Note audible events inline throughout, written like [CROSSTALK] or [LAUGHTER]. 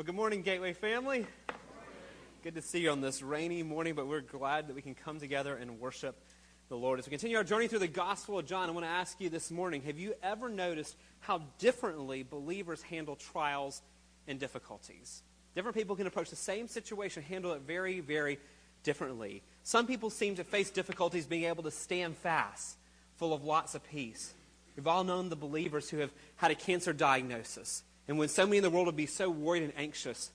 Well, good morning, Gateway family. Good to see you on this rainy morning, but we're glad that we can come together and worship the Lord. As we continue our journey through the Gospel of John, I want to ask you this morning have you ever noticed how differently believers handle trials and difficulties? Different people can approach the same situation, handle it very, very differently. Some people seem to face difficulties being able to stand fast, full of lots of peace. We've all known the believers who have had a cancer diagnosis and when so many in the world would be so worried and anxious,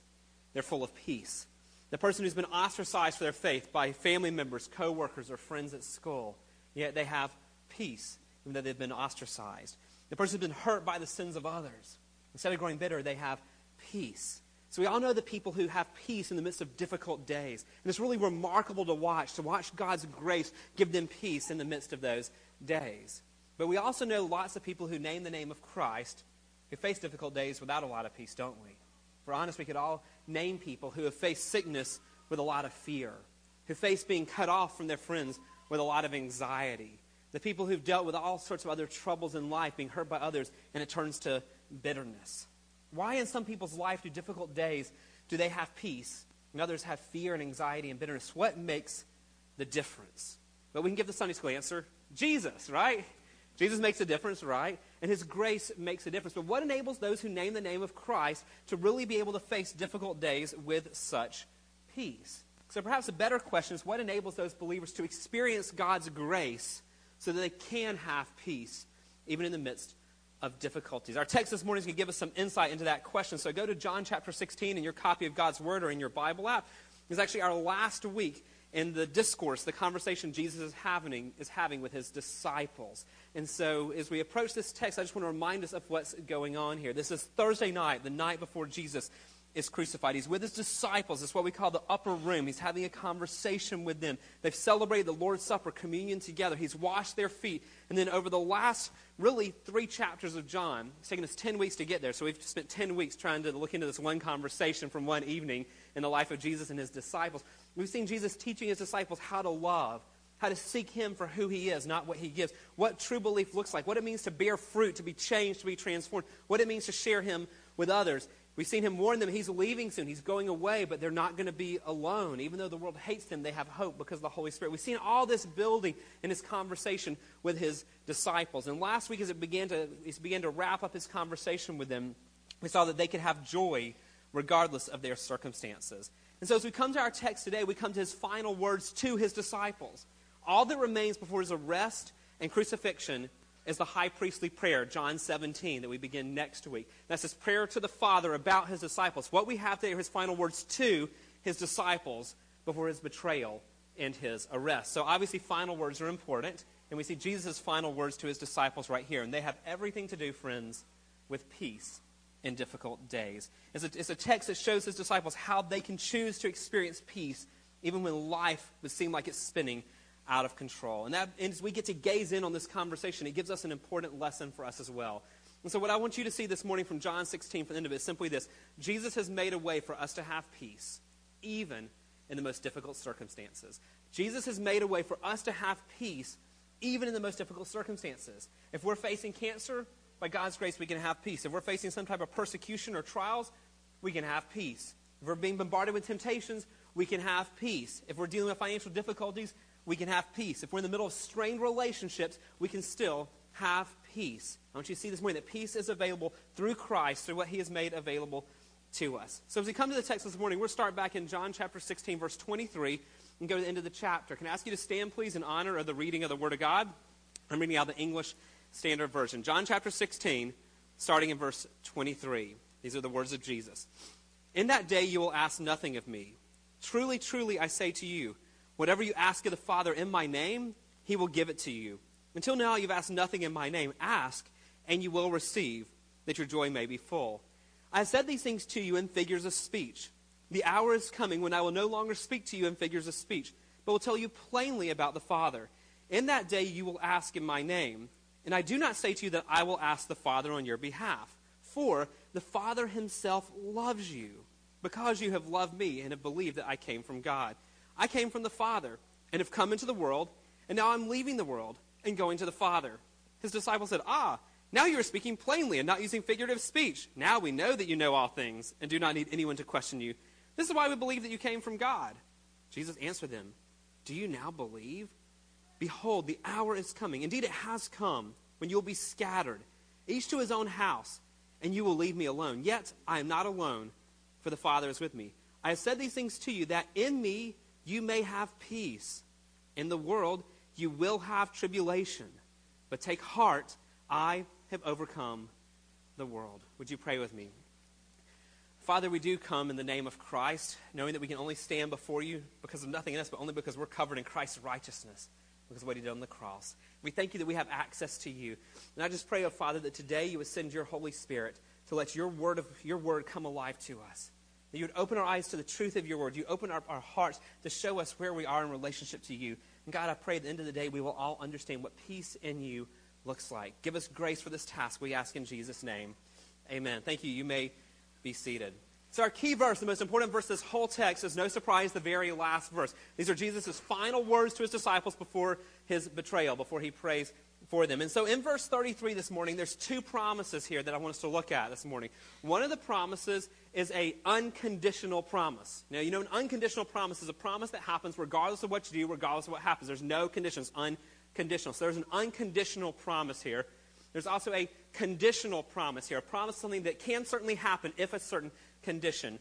they're full of peace. The person who's been ostracized for their faith by family members, coworkers, or friends at school, yet they have peace, even though they've been ostracized. The person who's been hurt by the sins of others, instead of growing bitter, they have peace. So we all know the people who have peace in the midst of difficult days. And it's really remarkable to watch, to watch God's grace give them peace in the midst of those days. But we also know lots of people who name the name of Christ we face difficult days without a lot of peace, don't we? If we're honest, we could all name people who have faced sickness with a lot of fear, who face being cut off from their friends with a lot of anxiety, the people who've dealt with all sorts of other troubles in life, being hurt by others, and it turns to bitterness. Why, in some people's life, do difficult days do they have peace, and others have fear and anxiety and bitterness? What makes the difference? But we can give the Sunday school answer Jesus, right? Jesus makes a difference, right? And his grace makes a difference. But what enables those who name the name of Christ to really be able to face difficult days with such peace? So perhaps a better question is what enables those believers to experience God's grace so that they can have peace even in the midst of difficulties? Our text this morning is going to give us some insight into that question. So go to John chapter 16 in your copy of God's Word or in your Bible app. It's actually our last week in the discourse, the conversation Jesus is having, is having with his disciples. And so, as we approach this text, I just want to remind us of what's going on here. This is Thursday night, the night before Jesus is crucified. He's with his disciples. It's what we call the upper room. He's having a conversation with them. They've celebrated the Lord's Supper, communion together. He's washed their feet. And then, over the last, really, three chapters of John, it's taken us 10 weeks to get there. So, we've spent 10 weeks trying to look into this one conversation from one evening in the life of Jesus and his disciples. We've seen Jesus teaching his disciples how to love, how to seek him for who he is, not what he gives, what true belief looks like, what it means to bear fruit, to be changed, to be transformed, what it means to share him with others. We've seen him warn them he's leaving soon, he's going away, but they're not going to be alone. Even though the world hates them, they have hope because of the Holy Spirit. We've seen all this building in his conversation with his disciples. And last week, as it began to, he began to wrap up his conversation with them, we saw that they could have joy regardless of their circumstances. And so, as we come to our text today, we come to his final words to his disciples. All that remains before his arrest and crucifixion is the high priestly prayer, John 17, that we begin next week. That's his prayer to the Father about his disciples. What we have today are his final words to his disciples before his betrayal and his arrest. So, obviously, final words are important. And we see Jesus' final words to his disciples right here. And they have everything to do, friends, with peace in difficult days. It's a, it's a text that shows his disciples how they can choose to experience peace even when life would seem like it's spinning out of control. And, that, and as we get to gaze in on this conversation, it gives us an important lesson for us as well. And so, what I want you to see this morning from John 16 from the end of it is simply this Jesus has made a way for us to have peace, even in the most difficult circumstances. Jesus has made a way for us to have peace, even in the most difficult circumstances. If we're facing cancer, by God's grace, we can have peace. If we're facing some type of persecution or trials, we can have peace. If we're being bombarded with temptations, we can have peace. If we're dealing with financial difficulties, we can have peace. If we're in the middle of strained relationships, we can still have peace. I want you to see this morning that peace is available through Christ, through what he has made available to us. So as we come to the text this morning, we'll start back in John chapter 16, verse 23, and go to the end of the chapter. Can I ask you to stand, please, in honor of the reading of the Word of God? I'm reading out the English Standard Version. John chapter 16, starting in verse 23. These are the words of Jesus. In that day you will ask nothing of me. Truly, truly, I say to you, whatever you ask of the Father in my name, he will give it to you. Until now you've asked nothing in my name. Ask, and you will receive, that your joy may be full. I have said these things to you in figures of speech. The hour is coming when I will no longer speak to you in figures of speech, but will tell you plainly about the Father. In that day you will ask in my name. And I do not say to you that I will ask the Father on your behalf, for the Father himself loves you, because you have loved me and have believed that I came from God. I came from the Father and have come into the world, and now I'm leaving the world and going to the Father. His disciples said, Ah, Now you are speaking plainly and not using figurative speech. Now we know that you know all things and do not need anyone to question you. This is why we believe that you came from God. Jesus answered them, Do you now believe? Behold, the hour is coming. Indeed, it has come when you will be scattered, each to his own house, and you will leave me alone. Yet I am not alone, for the Father is with me. I have said these things to you that in me you may have peace. In the world you will have tribulation. But take heart, I have overcome the world. Would you pray with me? Father, we do come in the name of Christ, knowing that we can only stand before you because of nothing in us, but only because we're covered in Christ's righteousness, because of what he did on the cross. We thank you that we have access to you. And I just pray, oh Father, that today you would send your Holy Spirit to let your word, of, your word come alive to us. That you would open our eyes to the truth of your word. You open our, our hearts to show us where we are in relationship to you. And God, I pray at the end of the day we will all understand what peace in you looks like. Give us grace for this task, we ask in Jesus' name. Amen. Thank you. You may be seated. So, our key verse, the most important verse this whole text, is no surprise the very last verse. These are Jesus' final words to his disciples before his betrayal, before he prays for them. And so, in verse 33 this morning, there's two promises here that I want us to look at this morning. One of the promises is a unconditional promise. Now, you know, an unconditional promise is a promise that happens regardless of what you do, regardless of what happens. There's no conditions, unconditional. So, there's an unconditional promise here. There's also a conditional promise here, a promise something that can certainly happen if a certain condition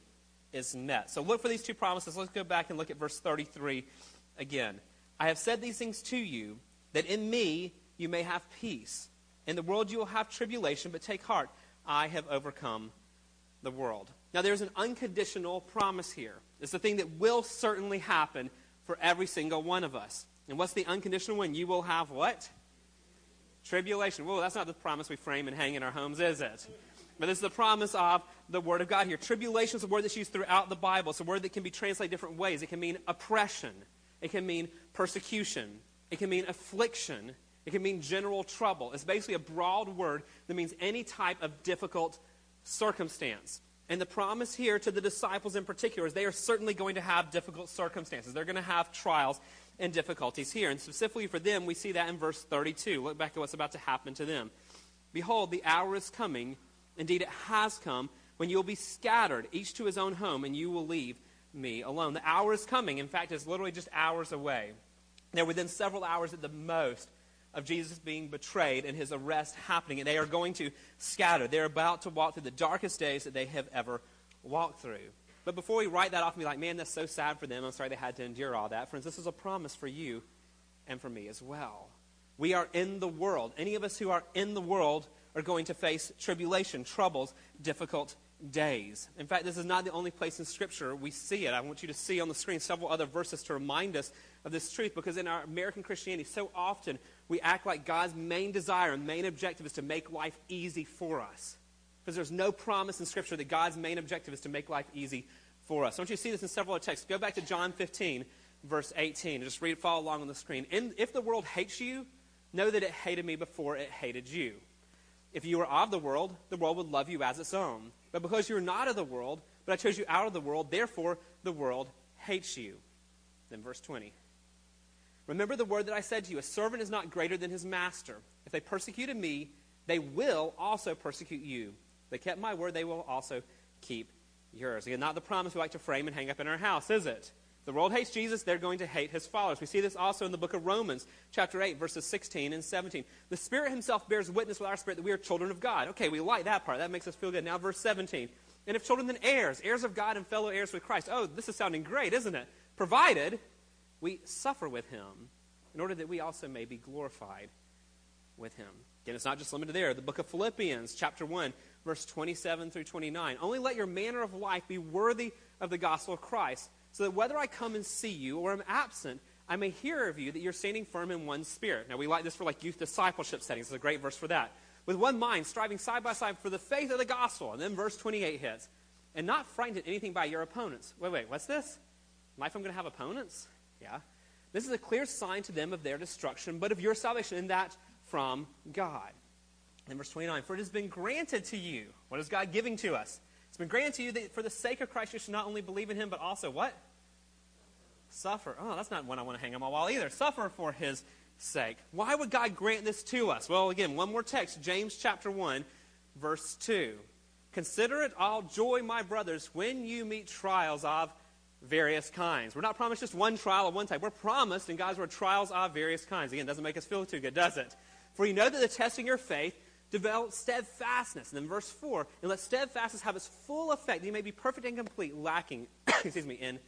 is met. So look for these two promises. Let's go back and look at verse 33 again. I have said these things to you, that in me you may have peace. In the world you will have tribulation, but take heart, I have overcome the world. Now there's an unconditional promise here. It's the thing that will certainly happen for every single one of us. And what's the unconditional one? You will have what? Tribulation. Well, that's not the promise we frame and hang in our homes, is it? But this is the promise of the Word of God here. Tribulation is a word that's used throughout the Bible. It's a word that can be translated different ways. It can mean oppression, it can mean persecution, it can mean affliction, it can mean general trouble. It's basically a broad word that means any type of difficult circumstance. And the promise here to the disciples in particular is they are certainly going to have difficult circumstances. They're going to have trials and difficulties here. And specifically for them, we see that in verse 32. Look back at what's about to happen to them. Behold, the hour is coming Indeed, it has come when you will be scattered, each to his own home, and you will leave me alone. The hour is coming. In fact, it's literally just hours away. They're within several hours at the most of Jesus being betrayed and his arrest happening, and they are going to scatter. They're about to walk through the darkest days that they have ever walked through. But before we write that off and be like, man, that's so sad for them, I'm sorry they had to endure all that. Friends, this is a promise for you and for me as well. We are in the world. Any of us who are in the world are going to face tribulation, troubles, difficult days. In fact, this is not the only place in Scripture we see it. I want you to see on the screen several other verses to remind us of this truth because in our American Christianity, so often we act like God's main desire and main objective is to make life easy for us. Because there's no promise in Scripture that God's main objective is to make life easy for us. I want you to see this in several other texts. Go back to John 15, verse 18. Just read, follow along on the screen. If the world hates you, know that it hated me before it hated you. If you were of the world, the world would love you as its own. But because you are not of the world, but I chose you out of the world, therefore the world hates you. Then verse 20. Remember the word that I said to you a servant is not greater than his master. If they persecuted me, they will also persecute you. They kept my word, they will also keep yours. Again, not the promise we like to frame and hang up in our house, is it? The world hates Jesus, they're going to hate his followers. We see this also in the book of Romans, chapter 8, verses 16 and 17. The Spirit himself bears witness with our spirit that we are children of God. Okay, we like that part. That makes us feel good. Now, verse 17. And if children, then heirs, heirs of God and fellow heirs with Christ. Oh, this is sounding great, isn't it? Provided we suffer with him in order that we also may be glorified with him. Again, it's not just limited there. The book of Philippians, chapter 1, verse 27 through 29. Only let your manner of life be worthy of the gospel of Christ so that whether I come and see you or I'm absent, I may hear of you that you're standing firm in one spirit. Now, we like this for like youth discipleship settings. It's a great verse for that. With one mind, striving side by side for the faith of the gospel. And then verse 28 hits. And not frightened at anything by your opponents. Wait, wait, what's this? Life, I'm going to have opponents? Yeah. This is a clear sign to them of their destruction, but of your salvation, and that from God. And verse 29 For it has been granted to you. What is God giving to us? It's been granted to you that for the sake of Christ you should not only believe in him, but also what? Suffer. Oh, that's not one I want to hang on my wall either. Suffer for his sake. Why would God grant this to us? Well, again, one more text, James chapter 1, verse 2. Consider it all joy, my brothers, when you meet trials of various kinds. We're not promised just one trial of one type. We're promised in God's word trials of various kinds. Again, doesn't make us feel too good, does it? For you know that the testing your faith develops steadfastness. And then verse 4, and let steadfastness have its full effect, that you may be perfect and complete, lacking, [COUGHS] excuse me, in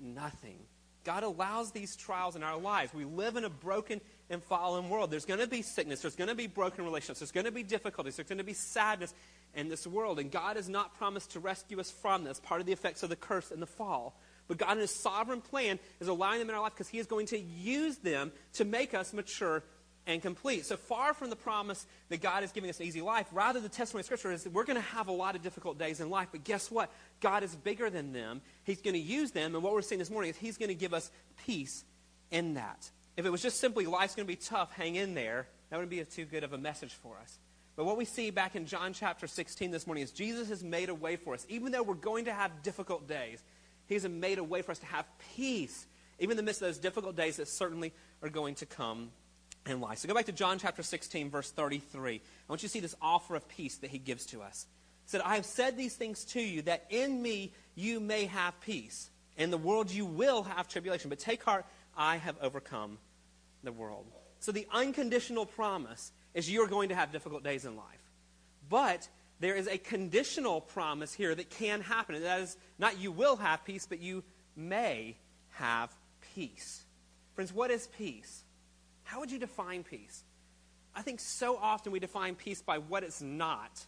nothing. God allows these trials in our lives. We live in a broken and fallen world. There's going to be sickness. There's going to be broken relationships. There's going to be difficulties. There's going to be sadness in this world. And God has not promised to rescue us from this, part of the effects of the curse and the fall. But God, in His sovereign plan, is allowing them in our life because He is going to use them to make us mature and complete. So far from the promise that God is giving us an easy life, rather the testimony of Scripture is that we're going to have a lot of difficult days in life. But guess what? God is bigger than them. He's going to use them. And what we're seeing this morning is He's going to give us peace in that. If it was just simply life's going to be tough, hang in there, that wouldn't be too good of a message for us. But what we see back in John chapter 16 this morning is Jesus has made a way for us. Even though we're going to have difficult days, He's made a way for us to have peace, even in the midst of those difficult days that certainly are going to come in life. So go back to John chapter 16, verse 33. I want you to see this offer of peace that He gives to us. He said, I have said these things to you that in me you may have peace. In the world you will have tribulation, but take heart, I have overcome the world. So the unconditional promise is you're going to have difficult days in life. But there is a conditional promise here that can happen. And that is not you will have peace, but you may have peace. Friends, what is peace? How would you define peace? I think so often we define peace by what it's not,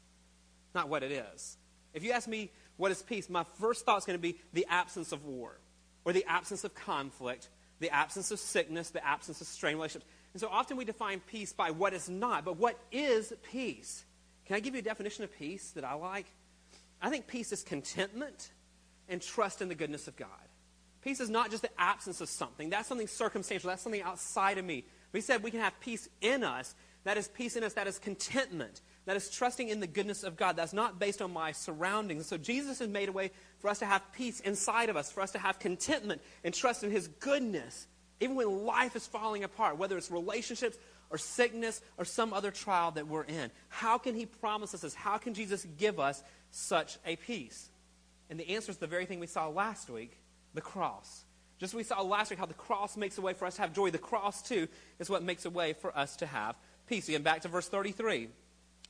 not what it is. If you ask me what is peace, my first thought is going to be the absence of war, or the absence of conflict, the absence of sickness, the absence of strained relationships. And so often we define peace by what is not. But what is peace? Can I give you a definition of peace that I like? I think peace is contentment and trust in the goodness of God. Peace is not just the absence of something. That's something circumstantial. That's something outside of me. We said we can have peace in us. That is peace in us. That is contentment. That is trusting in the goodness of God. That's not based on my surroundings. So Jesus has made a way for us to have peace inside of us, for us to have contentment and trust in His goodness even when life is falling apart, whether it's relationships or sickness or some other trial that we're in. How can He promise us this? How can Jesus give us such a peace? And the answer is the very thing we saw last week the cross. Just we saw last week how the cross makes a way for us to have joy, the cross too is what makes a way for us to have peace. Again, back to verse 33.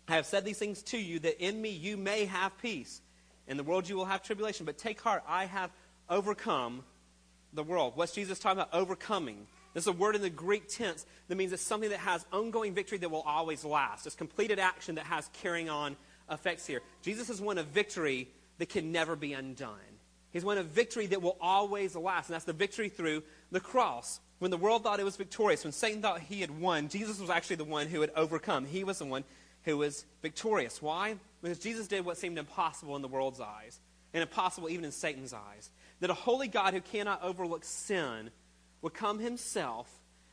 I have said these things to you that in me you may have peace. In the world you will have tribulation, but take heart, I have overcome the world. What's Jesus talking about? Overcoming. This is a word in the Greek tense that means it's something that has ongoing victory that will always last. It's completed action that has carrying on effects here. Jesus has won a victory that can never be undone. He's won a victory that will always last, and that's the victory through the cross. When the world thought it was victorious, when Satan thought he had won, Jesus was actually the one who had overcome. He was the one who was victorious. Why? Because Jesus did what seemed impossible in the world's eyes, and impossible even in Satan's eyes that a holy God who cannot overlook sin would come himself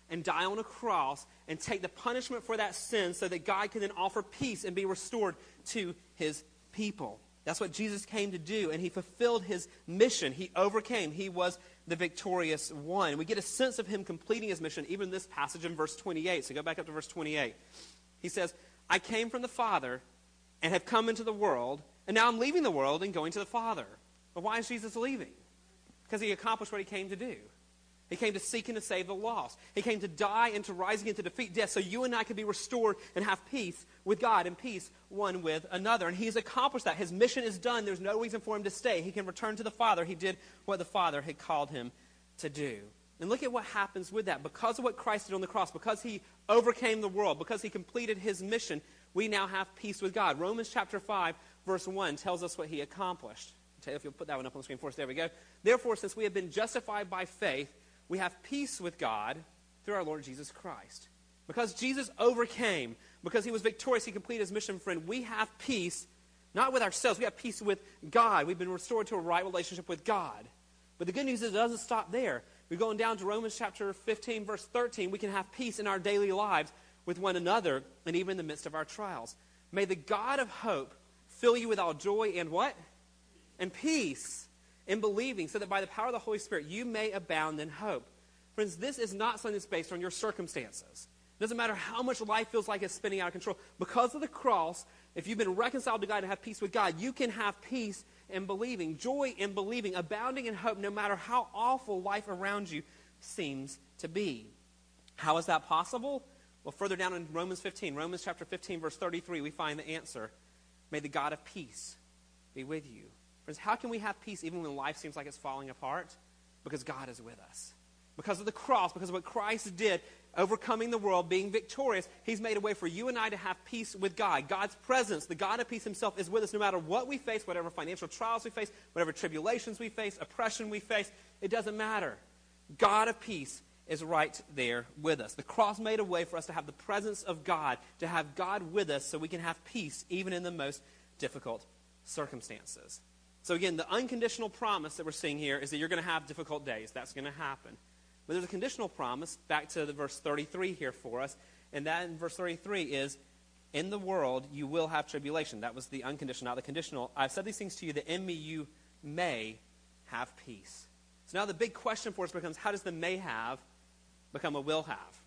and die on a cross and take the punishment for that sin so that God can then offer peace and be restored to his people. That's what Jesus came to do, and he fulfilled his mission. He overcame. He was the victorious one. We get a sense of him completing his mission even in this passage in verse 28. So go back up to verse 28. He says, I came from the Father and have come into the world, and now I'm leaving the world and going to the Father. But why is Jesus leaving? Because he accomplished what he came to do. He came to seek and to save the lost. He came to die and to rise again to defeat death so you and I could be restored and have peace with God and peace one with another. And he's accomplished that. His mission is done. There's no reason for him to stay. He can return to the Father. He did what the Father had called him to do. And look at what happens with that. Because of what Christ did on the cross, because he overcame the world, because he completed his mission, we now have peace with God. Romans chapter 5, verse 1 tells us what he accomplished. Taylor, if you'll put that one up on the screen for us. There we go. Therefore, since we have been justified by faith, we have peace with God through our Lord Jesus Christ. Because Jesus overcame, because he was victorious, he completed his mission, friend, we have peace, not with ourselves, we have peace with God. We've been restored to a right relationship with God. But the good news is it doesn't stop there. We're going down to Romans chapter 15, verse 13. We can have peace in our daily lives with one another and even in the midst of our trials. May the God of hope fill you with all joy and what? and peace in believing, so that by the power of the Holy Spirit you may abound in hope. Friends, this is not something that's based on your circumstances. It doesn't matter how much life feels like it's spinning out of control. Because of the cross, if you've been reconciled to God and have peace with God, you can have peace in believing, joy in believing, abounding in hope, no matter how awful life around you seems to be. How is that possible? Well, further down in Romans 15, Romans chapter 15, verse 33, we find the answer. May the God of peace be with you. Friends, how can we have peace even when life seems like it's falling apart? Because God is with us. Because of the cross, because of what Christ did, overcoming the world, being victorious, He's made a way for you and I to have peace with God. God's presence, the God of peace Himself, is with us no matter what we face, whatever financial trials we face, whatever tribulations we face, oppression we face. It doesn't matter. God of peace is right there with us. The cross made a way for us to have the presence of God, to have God with us so we can have peace even in the most difficult circumstances. So, again, the unconditional promise that we're seeing here is that you're going to have difficult days. That's going to happen. But there's a conditional promise, back to the verse 33 here for us, and that in verse 33 is, In the world you will have tribulation. That was the unconditional, not the conditional. I've said these things to you that in me you may have peace. So now the big question for us becomes how does the may have become a will have?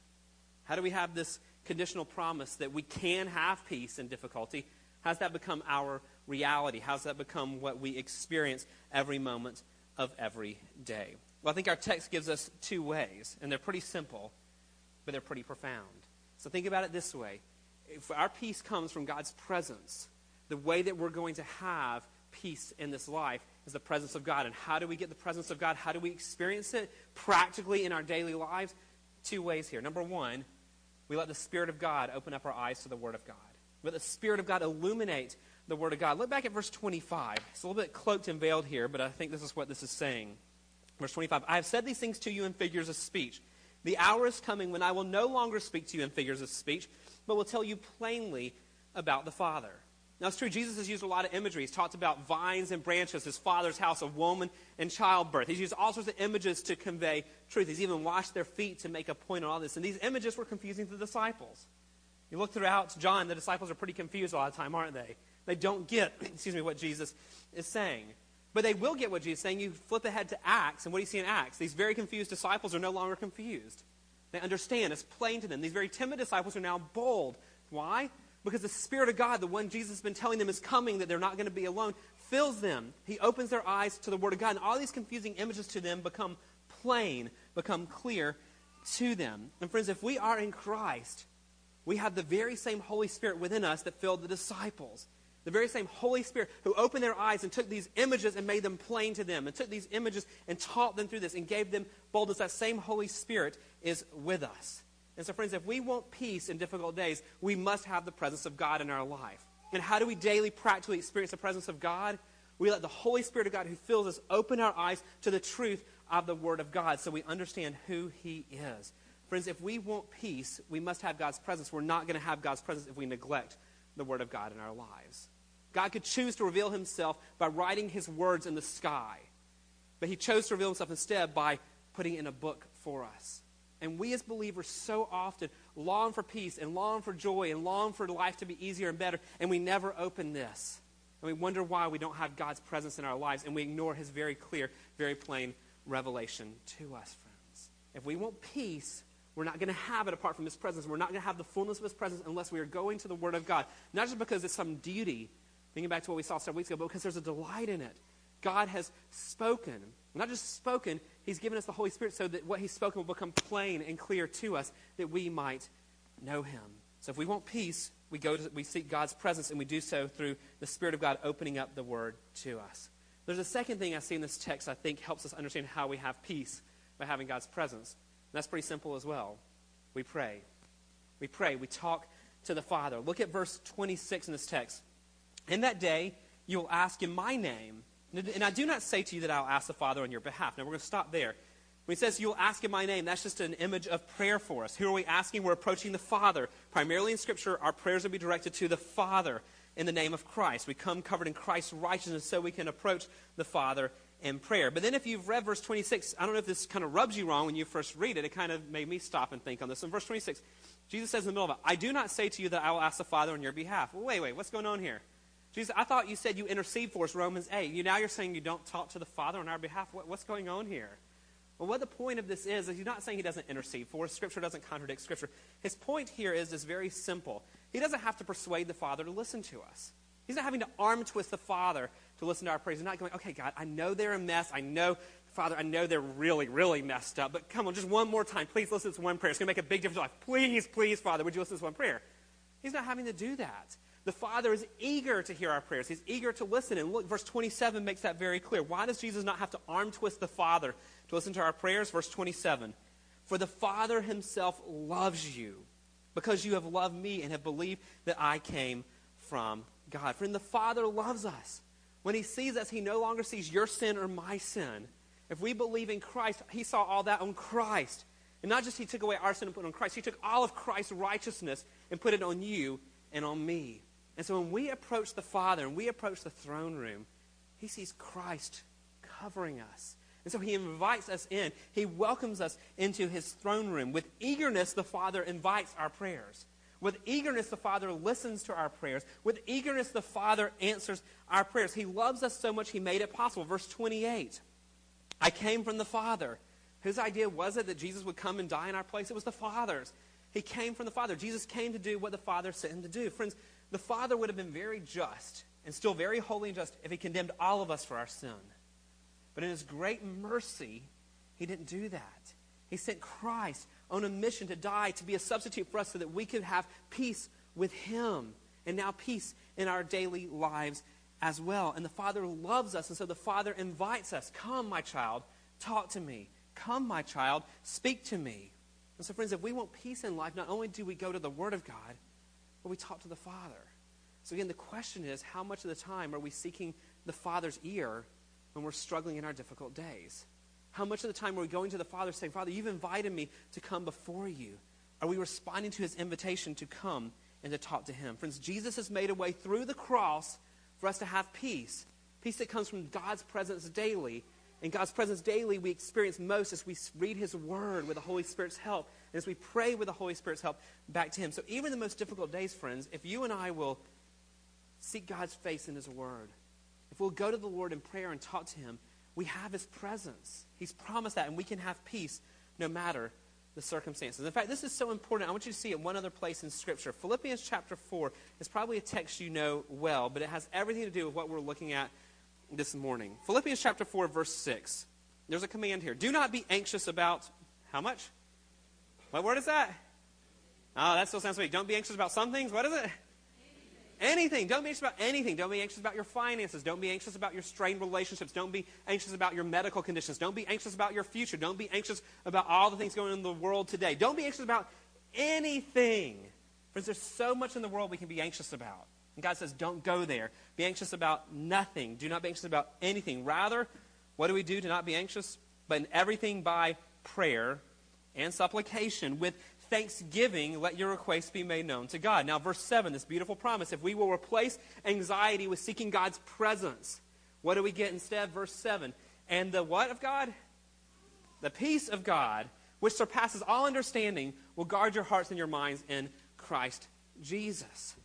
How do we have this conditional promise that we can have peace in difficulty? How does that become our reality? How does that become what we experience every moment of every day? Well, I think our text gives us two ways, and they're pretty simple, but they're pretty profound. So think about it this way if our peace comes from God's presence, the way that we're going to have peace in this life is the presence of God. And how do we get the presence of God? How do we experience it practically in our daily lives? two ways here. Number one, we let the Spirit of God open up our eyes to the Word of God. Let the Spirit of God illuminate the Word of God. Look back at verse 25. It's a little bit cloaked and veiled here, but I think this is what this is saying. Verse 25 I have said these things to you in figures of speech. The hour is coming when I will no longer speak to you in figures of speech, but will tell you plainly about the Father. Now, it's true, Jesus has used a lot of imagery. He's talked about vines and branches, his father's house, a woman, and childbirth. He's used all sorts of images to convey truth. He's even washed their feet to make a point on all this. And these images were confusing to the disciples. You look throughout John, the disciples are pretty confused a lot of time, aren't they? They don't get, [CLEARS THROAT] excuse me, what Jesus is saying. But they will get what Jesus is saying. You flip ahead to Acts, and what do you see in Acts? These very confused disciples are no longer confused. They understand. It's plain to them. These very timid disciples are now bold. Why? because the Spirit of God, the one Jesus has been telling them is coming, that they're not going to be alone, fills them. He opens their eyes to the Word of God, and all these confusing images to them become plain, become clear to them. And friends, if we are in Christ, we have the very same Holy Spirit within us that filled the disciples. The very same Holy Spirit who opened their eyes and took these images and made them plain to them, and took these images and taught them through this and gave them boldness. That same Holy Spirit is with us. And so, friends, if we want peace in difficult days, we must have the presence of God in our life. And how do we daily, practically experience the presence of God? We let the Holy Spirit of God who fills us open our eyes to the truth of the Word of God so we understand who He is. Friends, if we want peace, we must have God's presence. We're not going to have God's presence if we neglect the Word of God in our lives. God could choose to reveal Himself by writing His words in the sky, but He chose to reveal Himself instead by putting in a book for us. And we as believers so often long for peace and long for joy and long for life to be easier and better, and we never open this. And we wonder why we don't have God's presence in our lives, and we ignore his very clear, very plain revelation to us, friends. If we want peace, we're not going to have it apart from his presence. We're not going to have the fullness of his presence unless we are going to the Word of God. Not just because it's some duty, thinking back to what we saw several weeks ago, because there's a delight in it. God has spoken. Not just spoken, He's given us the Holy Spirit so that what He's spoken will become plain and clear to us that we might know Him. So if we want peace, we, go to, we seek God's presence, and we do so through the Spirit of God opening up the Word to us. There's a second thing I see in this text I think helps us understand how we have peace by having God's presence. And that's pretty simple as well. We pray. We pray. We talk to the Father. Look at verse 26 in this text. In that day, you will ask in my name. And I do not say to you that I'll ask the Father on your behalf. Now, we're going to stop there. When he says, You'll ask in my name, that's just an image of prayer for us. Who are we asking? We're approaching the Father. Primarily in Scripture, our prayers will be directed to the Father in the name of Christ. We come covered in Christ's righteousness so we can approach the Father in prayer. But then if you've read verse 26, I don't know if this kind of rubs you wrong when you first read it. It kind of made me stop and think on this. In verse 26, Jesus says in the middle of it, I do not say to you that I will ask the Father on your behalf. Well, wait, wait, what's going on here? Jesus, I thought you said you intercede for us, Romans 8. You, now you're saying you don't talk to the Father on our behalf. What, what's going on here? Well, what the point of this is, is he's not saying he doesn't intercede for us. Scripture doesn't contradict Scripture. His point here is, is very simple. He doesn't have to persuade the Father to listen to us. He's not having to arm twist the Father to listen to our prayers. He's not going, okay, God, I know they're a mess. I know, Father, I know they're really, really messed up. But come on, just one more time. Please listen to this one prayer. It's going to make a big difference in life. Please, please, Father, would you listen to this one prayer? He's not having to do that. The Father is eager to hear our prayers. He's eager to listen. And look, verse 27 makes that very clear. Why does Jesus not have to arm twist the Father to listen to our prayers? Verse 27 For the Father himself loves you because you have loved me and have believed that I came from God. Friend, the Father loves us. When he sees us, he no longer sees your sin or my sin. If we believe in Christ, he saw all that on Christ. And not just he took away our sin and put it on Christ, he took all of Christ's righteousness and put it on you and on me. And so when we approach the Father and we approach the throne room, he sees Christ covering us. And so he invites us in. He welcomes us into his throne room. With eagerness, the Father invites our prayers. With eagerness, the Father listens to our prayers. With eagerness, the Father answers our prayers. He loves us so much, he made it possible. Verse 28 I came from the Father. Whose idea was it that Jesus would come and die in our place? It was the Father's. He came from the Father. Jesus came to do what the Father sent him to do. Friends, the Father would have been very just and still very holy and just if he condemned all of us for our sin. But in his great mercy, he didn't do that. He sent Christ on a mission to die, to be a substitute for us so that we could have peace with him and now peace in our daily lives as well. And the Father loves us, and so the Father invites us Come, my child, talk to me. Come, my child, speak to me. And so, friends, if we want peace in life, not only do we go to the Word of God, but we talk to the Father. So, again, the question is how much of the time are we seeking the Father's ear when we're struggling in our difficult days? How much of the time are we going to the Father saying, Father, you've invited me to come before you? Are we responding to his invitation to come and to talk to him? Friends, Jesus has made a way through the cross for us to have peace. Peace that comes from God's presence daily. And God's presence daily we experience most as we read his word with the Holy Spirit's help and as we pray with the Holy Spirit's help back to him. So even the most difficult days, friends, if you and I will seek God's face in his word, if we'll go to the Lord in prayer and talk to him, we have his presence. He's promised that, and we can have peace no matter the circumstances. In fact, this is so important. I want you to see it one other place in Scripture. Philippians chapter 4 is probably a text you know well, but it has everything to do with what we're looking at this morning. Philippians chapter 4, verse 6. There's a command here. Do not be anxious about how much? What word is that? Oh, that still sounds weak. Don't be anxious about some things. What is it? Anything. Don't be anxious about anything. Don't be anxious about your finances. Don't be anxious about your strained relationships. Don't be anxious about your medical conditions. Don't be anxious about your future. Don't be anxious about all the things going on in the world today. Don't be anxious about anything. Friends, there's so much in the world we can be anxious about. And God says, don't go there. Be anxious about nothing. Do not be anxious about anything. Rather, what do we do to not be anxious? But in everything by prayer and supplication with thanksgiving, let your requests be made known to God. Now, verse 7, this beautiful promise. If we will replace anxiety with seeking God's presence, what do we get instead? Verse 7. And the what of God? The peace of God, which surpasses all understanding, will guard your hearts and your minds in Christ Jesus.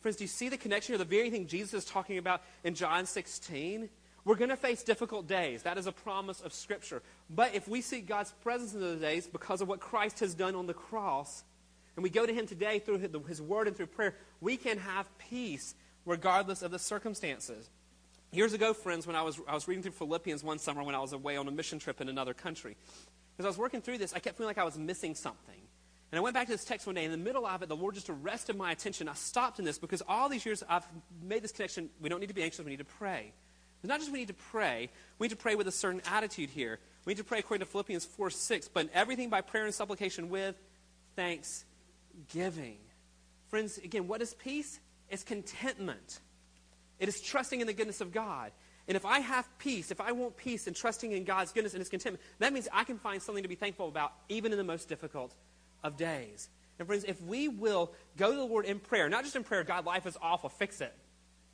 Friends, do you see the connection here? The very thing Jesus is talking about in John 16? We're going to face difficult days. That is a promise of Scripture. But if we seek God's presence in those days because of what Christ has done on the cross, and we go to Him today through His Word and through prayer, we can have peace regardless of the circumstances. Years ago, friends, when I was, I was reading through Philippians one summer when I was away on a mission trip in another country, as I was working through this, I kept feeling like I was missing something. And I went back to this text one day, in the middle of it, the Lord just arrested my attention. I stopped in this because all these years I've made this connection. We don't need to be anxious, we need to pray. It's not just we need to pray, we need to pray with a certain attitude here. We need to pray according to Philippians 4 6, but everything by prayer and supplication with thanksgiving. Friends, again, what is peace? It's contentment. It is trusting in the goodness of God. And if I have peace, if I want peace and trusting in God's goodness and His contentment, that means I can find something to be thankful about even in the most difficult of days. And friends, if we will go to the Lord in prayer, not just in prayer, God, life is awful, fix it.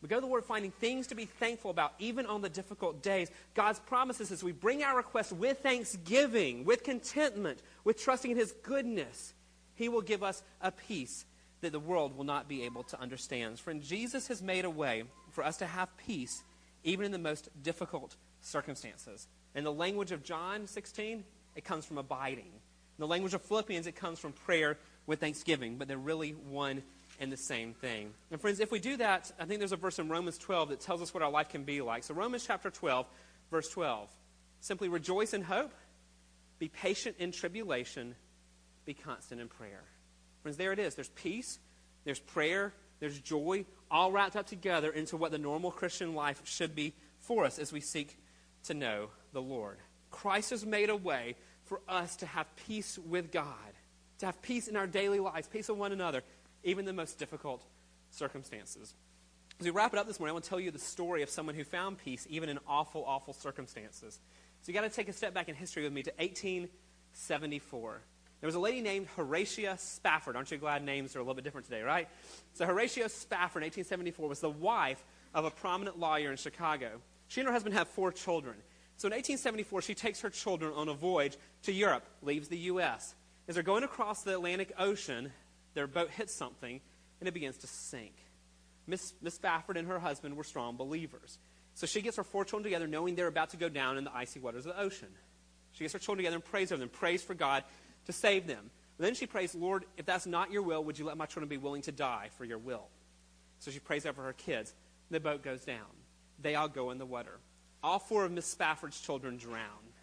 We go to the Word finding things to be thankful about, even on the difficult days. God's promises as we bring our requests with thanksgiving, with contentment, with trusting in His goodness, He will give us a peace that the world will not be able to understand. Friend, Jesus has made a way for us to have peace even in the most difficult circumstances. In the language of John 16, it comes from abiding. In the language of Philippians, it comes from prayer with thanksgiving, but they're really one and the same thing. And friends, if we do that, I think there's a verse in Romans 12 that tells us what our life can be like. So, Romans chapter 12, verse 12 simply rejoice in hope, be patient in tribulation, be constant in prayer. Friends, there it is. There's peace, there's prayer, there's joy, all wrapped up together into what the normal Christian life should be for us as we seek to know the Lord. Christ has made a way for us to have peace with God, to have peace in our daily lives, peace with one another, even the most difficult circumstances. As we wrap it up this morning, I want to tell you the story of someone who found peace even in awful, awful circumstances. So you got to take a step back in history with me to 1874. There was a lady named Horatia Spafford. Aren't you glad names are a little bit different today, right? So Horatia Spafford in 1874 was the wife of a prominent lawyer in Chicago. She and her husband have four children. So in 1874, she takes her children on a voyage to Europe, leaves the U.S. As they're going across the Atlantic Ocean, their boat hits something and it begins to sink. Miss, Miss Spafford and her husband were strong believers. So she gets her four children together knowing they're about to go down in the icy waters of the ocean. She gets her children together and prays over them, prays for God to save them. then she prays, Lord, if that's not your will, would you let my children be willing to die for your will? So she prays over her kids. The boat goes down. They all go in the water. All four of Miss Spafford's children drown.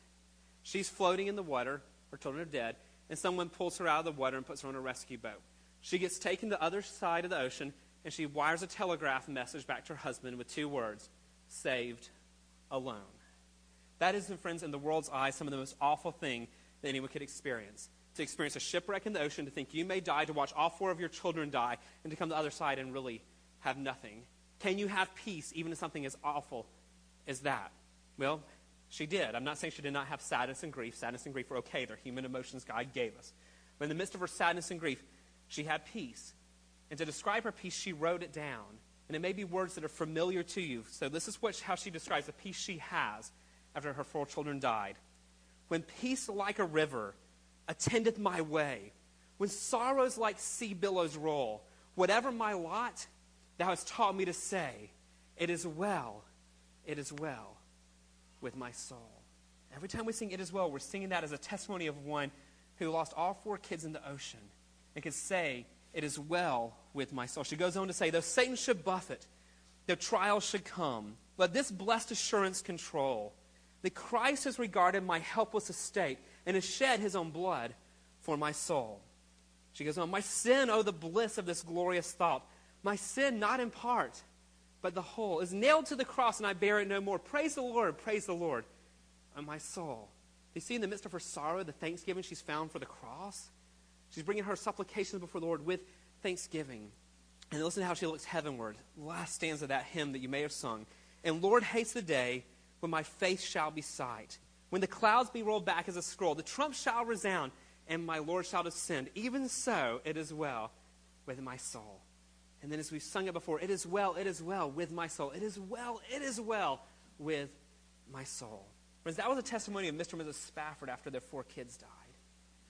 She's floating in the water. Her children are dead. And someone pulls her out of the water and puts her on a rescue boat. She gets taken to the other side of the ocean, and she wires a telegraph message back to her husband with two words saved alone. That is, in friends, in the world's eyes, some of the most awful thing that anyone could experience. To experience a shipwreck in the ocean, to think you may die, to watch all four of your children die, and to come to the other side and really have nothing. Can you have peace even in something as awful as that? Well, she did. I'm not saying she did not have sadness and grief. Sadness and grief are okay, they're human emotions God gave us. But in the midst of her sadness and grief, she had peace. And to describe her peace, she wrote it down. And it may be words that are familiar to you. So this is what, how she describes the peace she has after her four children died. When peace like a river attendeth my way, when sorrows like sea billows roll, whatever my lot, thou hast taught me to say, It is well, it is well with my soul. Every time we sing It Is Well, we're singing that as a testimony of one who lost all four kids in the ocean and can say, It is well with my soul. She goes on to say, Though Satan should buffet, though trials should come, let this blessed assurance control that Christ has regarded my helpless estate and has shed his own blood for my soul. She goes on, My sin, oh, the bliss of this glorious thought. My sin, not in part, but the whole, is nailed to the cross, and I bear it no more. Praise the Lord, praise the Lord, oh, my soul. You see, in the midst of her sorrow, the thanksgiving she's found for the cross, she's bringing her supplications before the Lord with thanksgiving. And listen to how she looks heavenward. Last stanza of that hymn that you may have sung. And Lord hates the day when my face shall be sight. When the clouds be rolled back as a scroll, the trump shall resound, and my Lord shall descend. Even so, it is well with my soul. And then, as we've sung it before, it is well, it is well with my soul. It is well, it is well with my soul. Friends, that was a testimony of Mr. and Mrs. Spafford after their four kids died.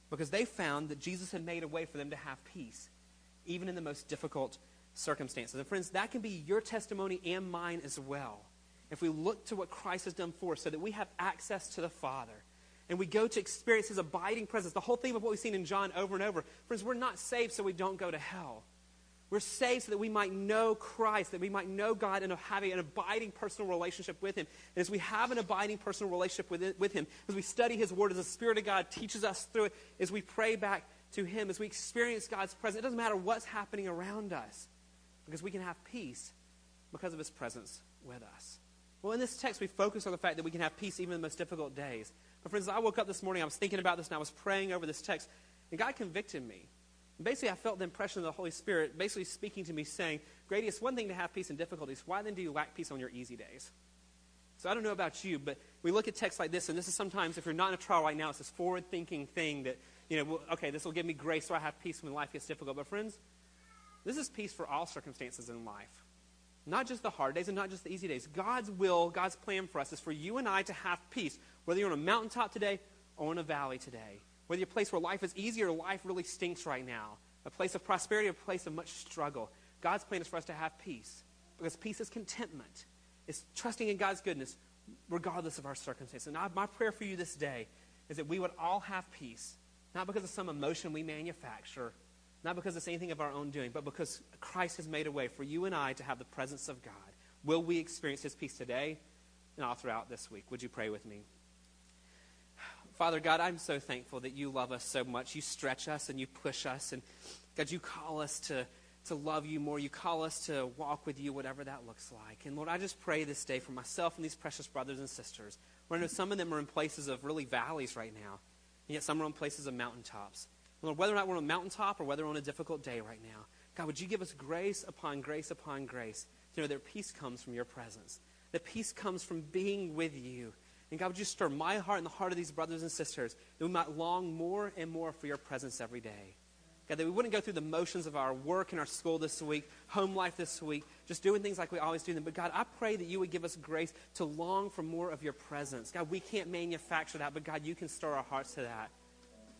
Because they found that Jesus had made a way for them to have peace, even in the most difficult circumstances. And, friends, that can be your testimony and mine as well if we look to what Christ has done for us so that we have access to the Father and we go to experience his abiding presence, the whole theme of what we've seen in John over and over. Friends, we're not saved so we don't go to hell. We're saved so that we might know Christ, that we might know God and have an abiding personal relationship with Him. And as we have an abiding personal relationship with, it, with Him, as we study His Word, as the Spirit of God teaches us through it, as we pray back to Him, as we experience God's presence, it doesn't matter what's happening around us because we can have peace because of His presence with us. Well, in this text, we focus on the fact that we can have peace even in the most difficult days. But, friends, I woke up this morning, I was thinking about this, and I was praying over this text, and God convicted me. Basically, I felt the impression of the Holy Spirit basically speaking to me, saying, Grady, it's one thing to have peace in difficulties. Why then do you lack peace on your easy days? So I don't know about you, but we look at texts like this, and this is sometimes, if you're not in a trial right now, it's this forward thinking thing that, you know, well, okay, this will give me grace so I have peace when life gets difficult. But, friends, this is peace for all circumstances in life. Not just the hard days and not just the easy days. God's will, God's plan for us is for you and I to have peace, whether you're on a mountaintop today or in a valley today. Whether you're a place where life is easy or life really stinks right now, a place of prosperity or a place of much struggle. God's plan is for us to have peace because peace is contentment. It's trusting in God's goodness regardless of our circumstances. And I, my prayer for you this day is that we would all have peace, not because of some emotion we manufacture, not because it's anything of our own doing, but because Christ has made a way for you and I to have the presence of God. Will we experience his peace today and all throughout this week? Would you pray with me? Father God, I'm so thankful that you love us so much. You stretch us and you push us. And God, you call us to, to love you more. You call us to walk with you, whatever that looks like. And Lord, I just pray this day for myself and these precious brothers and sisters. Where I know some of them are in places of really valleys right now, and yet some are in places of mountaintops. Lord, whether or not we're on a mountaintop or whether we're on a difficult day right now, God, would you give us grace upon grace upon grace to know that peace comes from your presence, that peace comes from being with you. And God, would you stir my heart and the heart of these brothers and sisters that we might long more and more for your presence every day. God, that we wouldn't go through the motions of our work and our school this week, home life this week, just doing things like we always do them. But God, I pray that you would give us grace to long for more of your presence. God, we can't manufacture that, but God, you can stir our hearts to that.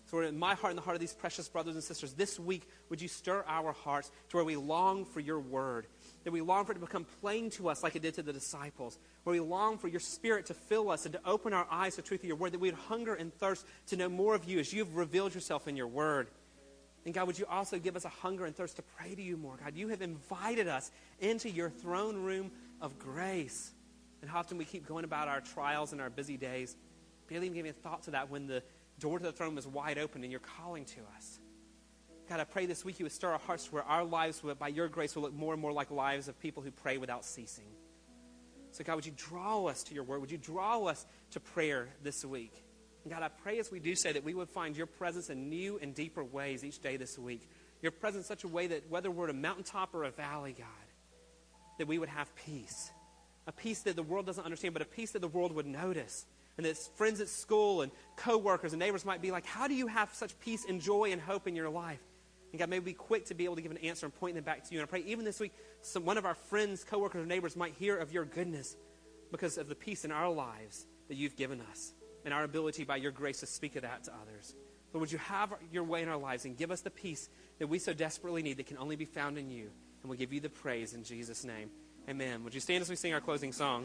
So, in my heart and the heart of these precious brothers and sisters, this week, would you stir our hearts to where we long for your word, that we long for it to become plain to us like it did to the disciples, where we long for your spirit to fill us and to open our eyes to the truth of your word, that we would hunger and thirst to know more of you as you've revealed yourself in your word. And God, would you also give us a hunger and thirst to pray to you more? God, you have invited us into your throne room of grace. And how often we keep going about our trials and our busy days, barely even giving a thought to that when the door to the throne is wide open and you're calling to us. God, I pray this week you would stir our hearts where our lives, will, by your grace, will look more and more like lives of people who pray without ceasing. So, God, would you draw us to your word? Would you draw us to prayer this week? And God, I pray as we do say that we would find your presence in new and deeper ways each day this week. Your presence in such a way that whether we're at a mountaintop or a valley, God, that we would have peace. A peace that the world doesn't understand, but a peace that the world would notice and that friends at school and coworkers and neighbors might be like, How do you have such peace and joy and hope in your life? And God, may we be quick to be able to give an answer and point them back to you. And I pray even this week, some, one of our friends, coworkers, or neighbors might hear of your goodness because of the peace in our lives that you've given us and our ability by your grace to speak of that to others. But would you have your way in our lives and give us the peace that we so desperately need that can only be found in you? And we'll give you the praise in Jesus' name. Amen. Would you stand as we sing our closing song?